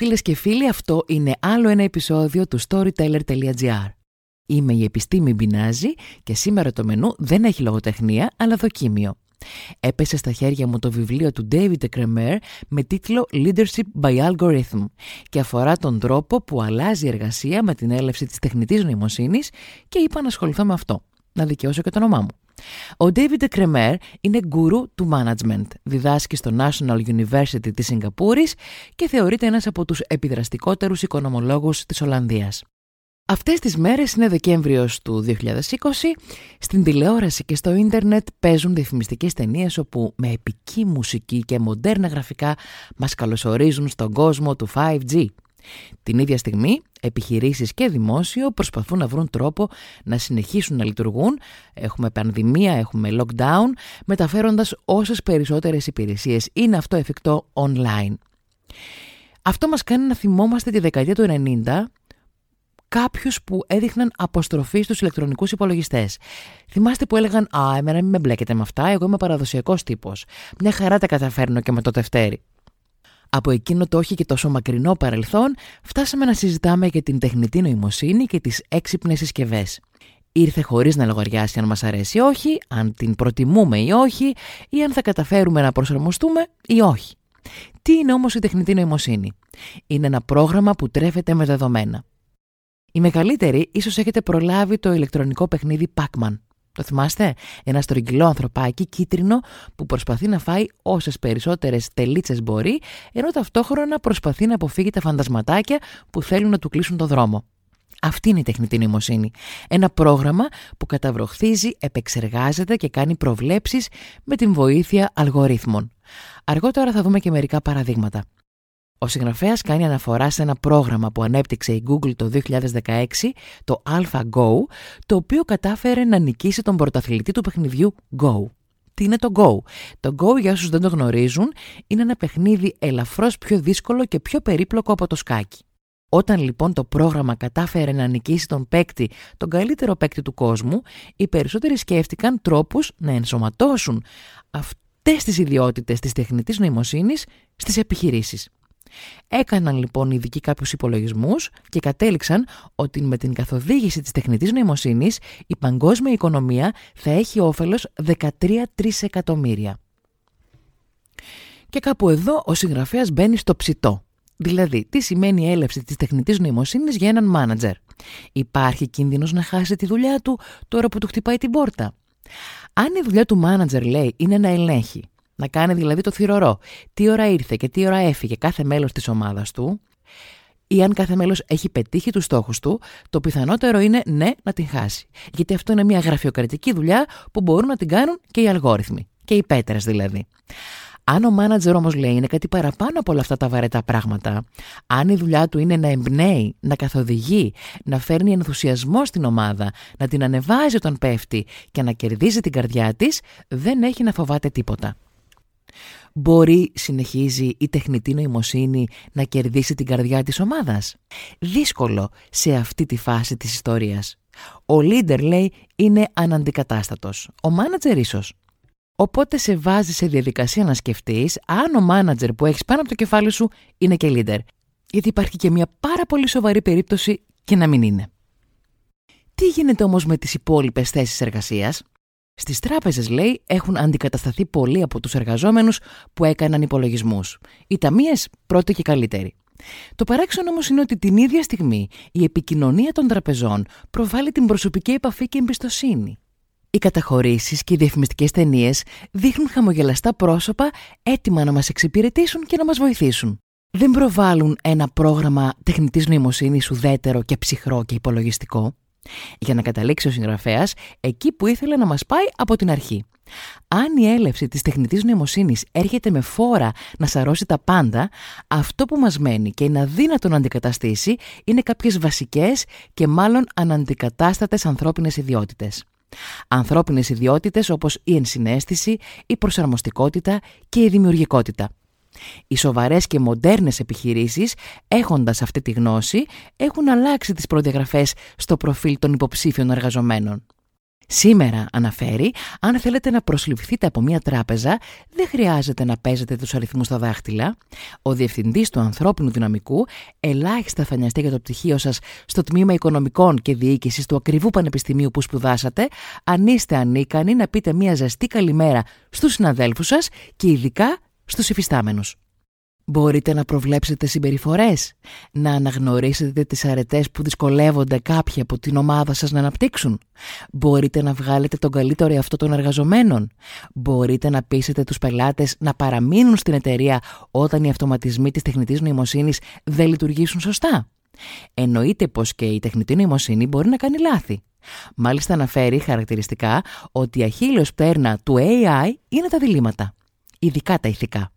Φίλες και φίλοι, αυτό είναι άλλο ένα επεισόδιο του storyteller.gr. Είμαι η Επιστήμη Μπινάζη και σήμερα το μενού δεν έχει λογοτεχνία αλλά δοκίμιο. Έπεσε στα χέρια μου το βιβλίο του David Kremer με τίτλο Leadership by Algorithm και αφορά τον τρόπο που αλλάζει η εργασία με την έλευση της τεχνητής νοημοσύνης και είπα να ασχοληθώ με αυτό, να δικαιώσω και το όνομά μου. Ο David Kremer είναι γκουρού του management, διδάσκει στο National University της Σιγκαπούρης και θεωρείται ένας από τους επιδραστικότερους οικονομολόγους της Ολλανδίας. Αυτές τις μέρες είναι Δεκέμβριος του 2020, στην τηλεόραση και στο ίντερνετ παίζουν διαφημιστικές ταινίες όπου με επική μουσική και μοντέρνα γραφικά μας καλωσορίζουν στον κόσμο του 5G. Την ίδια στιγμή, επιχειρήσεις και δημόσιο προσπαθούν να βρουν τρόπο να συνεχίσουν να λειτουργούν. Έχουμε πανδημία, έχουμε lockdown, μεταφέροντας όσες περισσότερες υπηρεσίες είναι αυτό εφικτό online. Αυτό μας κάνει να θυμόμαστε τη δεκαετία του 90 κάποιους που έδειχναν αποστροφή στους ηλεκτρονικούς υπολογιστές. Θυμάστε που έλεγαν «Α, εμένα μην με μπλέκετε με αυτά, εγώ είμαι παραδοσιακός τύπος. Μια χαρά τα καταφέρνω και με το Δευτέρι». Από εκείνο το όχι και τόσο μακρινό παρελθόν, φτάσαμε να συζητάμε για την τεχνητή νοημοσύνη και τις έξυπνες συσκευές. Ήρθε χωρίς να λογαριάσει αν μας αρέσει ή όχι, αν την προτιμούμε ή όχι, ή αν θα καταφέρουμε να προσαρμοστούμε ή όχι. Τι είναι όμως η τεχνητή νοημοσύνη; Είναι ένα πρόγραμμα που τρέφεται με δεδομένα. Οι μεγαλύτεροι ίσως έχετε προλάβει το ηλεκτρονικό παιχνίδι Pac-Man. Το θυμάστε; Ένα στρογγυλό ανθρωπάκι κίτρινο που προσπαθεί να φάει όσες περισσότερες τελίτσες μπορεί, ενώ ταυτόχρονα προσπαθεί να αποφύγει τα φαντασματάκια που θέλουν να του κλείσουν το δρόμο. Αυτή είναι η τεχνητή νοημοσύνη. Ένα πρόγραμμα που καταβροχθίζει, επεξεργάζεται και κάνει προβλέψεις με την βοήθεια αλγορίθμων. Αργότερα θα δούμε και μερικά παραδείγματα. Ο συγγραφέας κάνει αναφορά σε ένα πρόγραμμα που ανέπτυξε η Google το 2016, το AlphaGo, το οποίο κατάφερε να νικήσει τον πρωταθλητή του παιχνιδιού Go. Τι είναι το Go? Το Go, για όσους δεν το γνωρίζουν, είναι ένα παιχνίδι ελαφρώς πιο δύσκολο και πιο περίπλοκο από το σκάκι. Όταν λοιπόν το πρόγραμμα κατάφερε να νικήσει τον παίκτη, τον καλύτερο παίκτη του κόσμου, οι περισσότεροι σκέφτηκαν τρόπους να ενσωματώσουν αυτές τις ιδιότητες της τεχνητής νοημοσύνης στις επιχειρήσεις. Έκαναν λοιπόν οι ειδικοί κάποιους υπολογισμούς και κατέληξαν ότι με την καθοδήγηση της τεχνητής νοημοσύνης η παγκόσμια οικονομία θα έχει όφελος 13 τρισεκατομμύρια. Και κάπου εδώ ο συγγραφέας μπαίνει στο ψητό. Δηλαδή, τι σημαίνει η έλευση της τεχνητής νοημοσύνης για έναν μάνατζερ; Υπάρχει κίνδυνος να χάσει τη δουλειά του τώρα που του χτυπάει την πόρτα; Αν η δουλειά του μάνατζερ λέει είναι να ελέγχει να κάνει δηλαδή το θηρορό. Τι ώρα ήρθε και τι ώρα έφυγε κάθε μέλος της ομάδας του ή αν κάθε μέλος έχει πετύχει τους στόχους του, το πιθανότερο είναι ναι να την χάσει. Γιατί αυτό είναι μια γραφειοκρατική δουλειά που μπορούν να την κάνουν και οι αλγόριθμοι. Και οι πέτρες δηλαδή. Αν ο μάνατζερ όμως λέει είναι κάτι παραπάνω από όλα αυτά τα βαρετά πράγματα, αν η δουλειά του είναι να εμπνέει, να καθοδηγεί, να φέρνει ενθουσιασμό στην ομάδα, να την ανεβάζει όταν πέφτει και να κερδίζει την καρδιά της, δεν έχει να φοβάται τίποτα. Μπορεί, συνεχίζει, η τεχνητή νοημοσύνη να κερδίσει την καρδιά της ομάδας. Δύσκολο σε αυτή τη φάση της ιστορίας. Ο leader λέει είναι αναντικατάστατος. Ο manager ίσως. Οπότε σε βάζει σε διαδικασία να σκεφτείς αν ο manager που έχεις πάνω από το κεφάλι σου είναι και leader. Γιατί υπάρχει και μια πάρα πολύ σοβαρή περίπτωση και να μην είναι. Τι γίνεται όμως με τις υπόλοιπες θέσεις εργασίας; Στις τράπεζες, λέει, έχουν αντικατασταθεί πολλοί από τους εργαζόμενους που έκαναν υπολογισμούς. Οι ταμείες πρώτοι και καλύτεροι. Το παράξενο όμως είναι ότι την ίδια στιγμή η επικοινωνία των τραπεζών προβάλλει την προσωπική επαφή και εμπιστοσύνη. Οι καταχωρήσεις και οι διαφημιστικές ταινίες δείχνουν χαμογελαστά πρόσωπα έτοιμα να μας εξυπηρετήσουν και να μας βοηθήσουν. Δεν προβάλλουν ένα πρόγραμμα τεχνητής νοημοσύνης ουδέτερο και ψυχρό και υπολογιστικό για να καταλήξει ο συγγραφέας εκεί που ήθελε να μας πάει από την αρχή. Αν η έλευση της τεχνητής νοημοσύνης έρχεται με φόρα να σαρώσει τα πάντα, αυτό που μας μένει και είναι αδύνατο να αντικαταστήσει είναι κάποιες βασικές και μάλλον αναντικατάστατες ανθρώπινες ιδιότητες. Ανθρώπινες ιδιότητες όπως η ενσυναίσθηση, η προσαρμοστικότητα και η δημιουργικότητα. Οι σοβαρές και μοντέρνες επιχειρήσεις, έχοντας αυτή τη γνώση, έχουν αλλάξει τις προδιαγραφές στο προφίλ των υποψήφιων εργαζομένων. Σήμερα, αναφέρει, αν θέλετε να προσληφθείτε από μια τράπεζα, δεν χρειάζεται να παίζετε τους αριθμούς στα δάχτυλα. Ο διευθυντής του ανθρώπινου δυναμικού ελάχιστα θα νοιαστεί για το πτυχίο σας στο τμήμα οικονομικών και διοίκησης του ακριβού πανεπιστημίου που σπουδάσατε, αν είστε ανίκανοι να πείτε μια ζεστή καλημέρα στους συναδέλφους σας και ειδικά στους υφιστάμενους. Μπορείτε να προβλέψετε συμπεριφορές, να αναγνωρίσετε τις αρετές που δυσκολεύονται κάποιοι από την ομάδα σας να αναπτύξουν. Μπορείτε να βγάλετε τον καλύτερο εαυτό των εργαζομένων. Μπορείτε να πείσετε τους πελάτες να παραμείνουν στην εταιρεία όταν οι αυτοματισμοί της τεχνητής νοημοσύνης δεν λειτουργήσουν σωστά. Εννοείται πως και η τεχνητή νοημοσύνη μπορεί να κάνει λάθη. Μάλιστα αναφέρει χαρακτηριστικά ότι η αχίλιος πτέρνα του AI είναι τα διλήμματα, ειδικά τα ηθικά.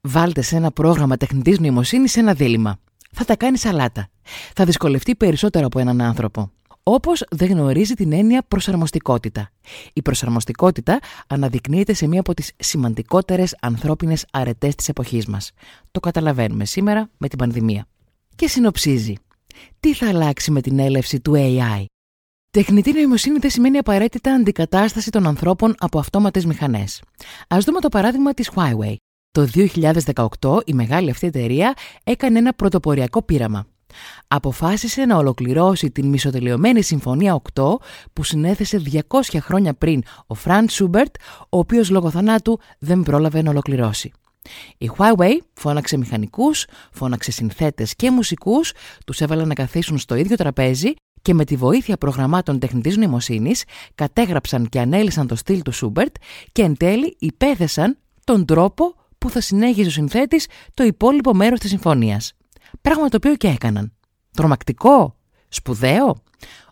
Βάλτε σε ένα πρόγραμμα τεχνητής νοημοσύνης ένα δίλημα. Θα τα κάνεις σαλάτα. Θα δυσκολευτεί περισσότερο από έναν άνθρωπο. Όπως δεν γνωρίζει την έννοια προσαρμοστικότητα. Η προσαρμοστικότητα αναδεικνύεται σε μία από τις σημαντικότερες ανθρώπινες αρετές της εποχής μας. Το καταλαβαίνουμε σήμερα με την πανδημία. Και συνοψίζει. Τι θα αλλάξει με την έλευση του AI. Τεχνητή νοημοσύνη δεν σημαίνει απαραίτητα αντικατάσταση των ανθρώπων από αυτόματες μηχανές. Ας δούμε το παράδειγμα της Huawei. Το 2018 η μεγάλη αυτή εταιρεία έκανε ένα πρωτοποριακό πείραμα. Αποφάσισε να ολοκληρώσει την μισοτελειωμένη Συμφωνία 8 που συνέθεσε 200 χρόνια πριν ο Φραντς Σούμπερτ, ο οποίος λόγω θανάτου δεν πρόλαβε να ολοκληρώσει. Η Huawei φώναξε μηχανικούς, φώναξε συνθέτες και μουσικούς, τους έβαλε να καθίσουν στο ίδιο τραπέζι και με τη βοήθεια προγραμμάτων τεχνητής νοημοσύνης κατέγραψαν και ανέλυσαν το στυλ του Σούμπερτ και εν τέλει υπέθεσαν τον τρόπο που θα συνέχιζε ο συνθέτης το υπόλοιπο μέρος της συμφωνίας. Πράγμα το οποίο και έκαναν. Τρομακτικό, σπουδαίο.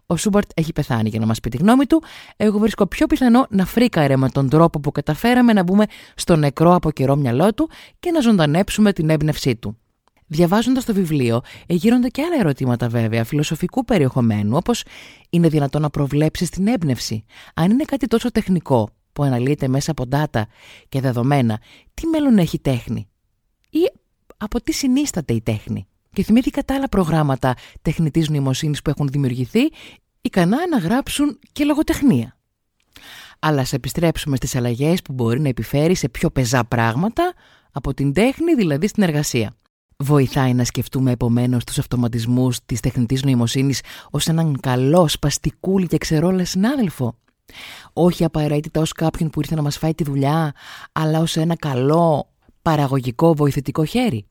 Ο Σούμπαρτ έχει πεθάνει για να μας πει τη γνώμη του. Εγώ βρίσκω πιο πιθανό να φρίκαρε με τον τρόπο που καταφέραμε να μπούμε στο νεκρό από καιρό μυαλό του και να ζωντανέψουμε την έμπνευσή του. Διαβάζοντας το βιβλίο, γύρονται και άλλα ερωτήματα βέβαια φιλοσοφικού περιεχομένου, όπως είναι δυνατόν να προβλέψεις την έμπνευση; Αν είναι κάτι τόσο τεχνικό, που αναλύεται μέσα από data και δεδομένα, τι μέλλον έχει τέχνη; Ή από τι συνίσταται η τέχνη; Και θυμήθηκα τα άλλα προγράμματα τεχνητής νοημοσύνης που έχουν δημιουργηθεί, ικανά να γράψουν και λογοτεχνία. Αλλά σε επιστρέψουμε στις αλλαγές που μπορεί να επιφέρει σε πιο πεζά πράγματα από την τέχνη, δηλαδή στην εργασία. Βοηθάει να σκεφτούμε επομένως τους αυτοματισμούς της τεχνητής νοημοσύνης ως έναν καλό, σπαστικούλη και ξερόλα συνάδελφο. Όχι απαραίτητα ως κάποιον που ήρθε να μας φάει τη δουλειά, αλλά ως ένα καλό, παραγωγικό, βοηθητικό χέρι.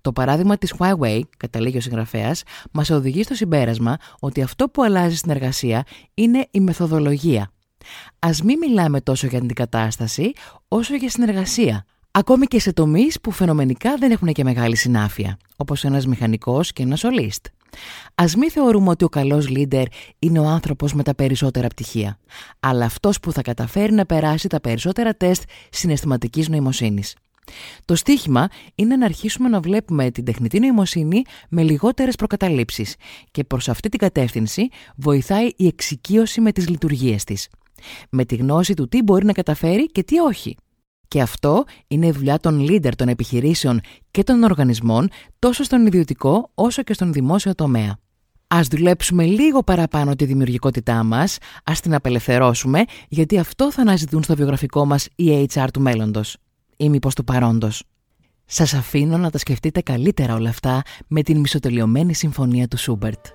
Το παράδειγμα της Huawei, καταλήγει ο συγγραφέας, μας οδηγεί στο συμπέρασμα ότι αυτό που αλλάζει στην εργασία είναι η μεθοδολογία. Ας μην μιλάμε τόσο για την κατάσταση, όσο για συνεργασία. Ακόμη και σε τομείς που φαινομενικά δεν έχουν και μεγάλη συνάφεια, όπως ένας μηχανικός και ένας σολίστ. Α μην θεωρούμε ότι ο καλός leader είναι ο άνθρωπος με τα περισσότερα πτυχία, αλλά αυτός που θα καταφέρει να περάσει τα περισσότερα τεστ συναισθηματικής νοημοσύνης. Το στίχημα είναι να αρχίσουμε να βλέπουμε την τεχνητή νοημοσύνη με λιγότερες προκαταλήψεις και προς αυτή την κατεύθυνση βοηθάει η εξοικείωση με τις λειτουργίες της. Με τη γνώση του τι μπορεί να καταφέρει και τι όχι. Και αυτό είναι η δουλειά των leader των επιχειρήσεων και των οργανισμών τόσο στον ιδιωτικό όσο και στον δημόσιο τομέα. Ας δουλέψουμε λίγο παραπάνω τη δημιουργικότητά μας, ας την απελευθερώσουμε, γιατί αυτό θα αναζητούν στο βιογραφικό μας οι HR του μέλλοντος ή μήπως του παρόντος. Σας αφήνω να τα σκεφτείτε καλύτερα όλα αυτά με την μισοτελειωμένη συμφωνία του Σούμπερτ.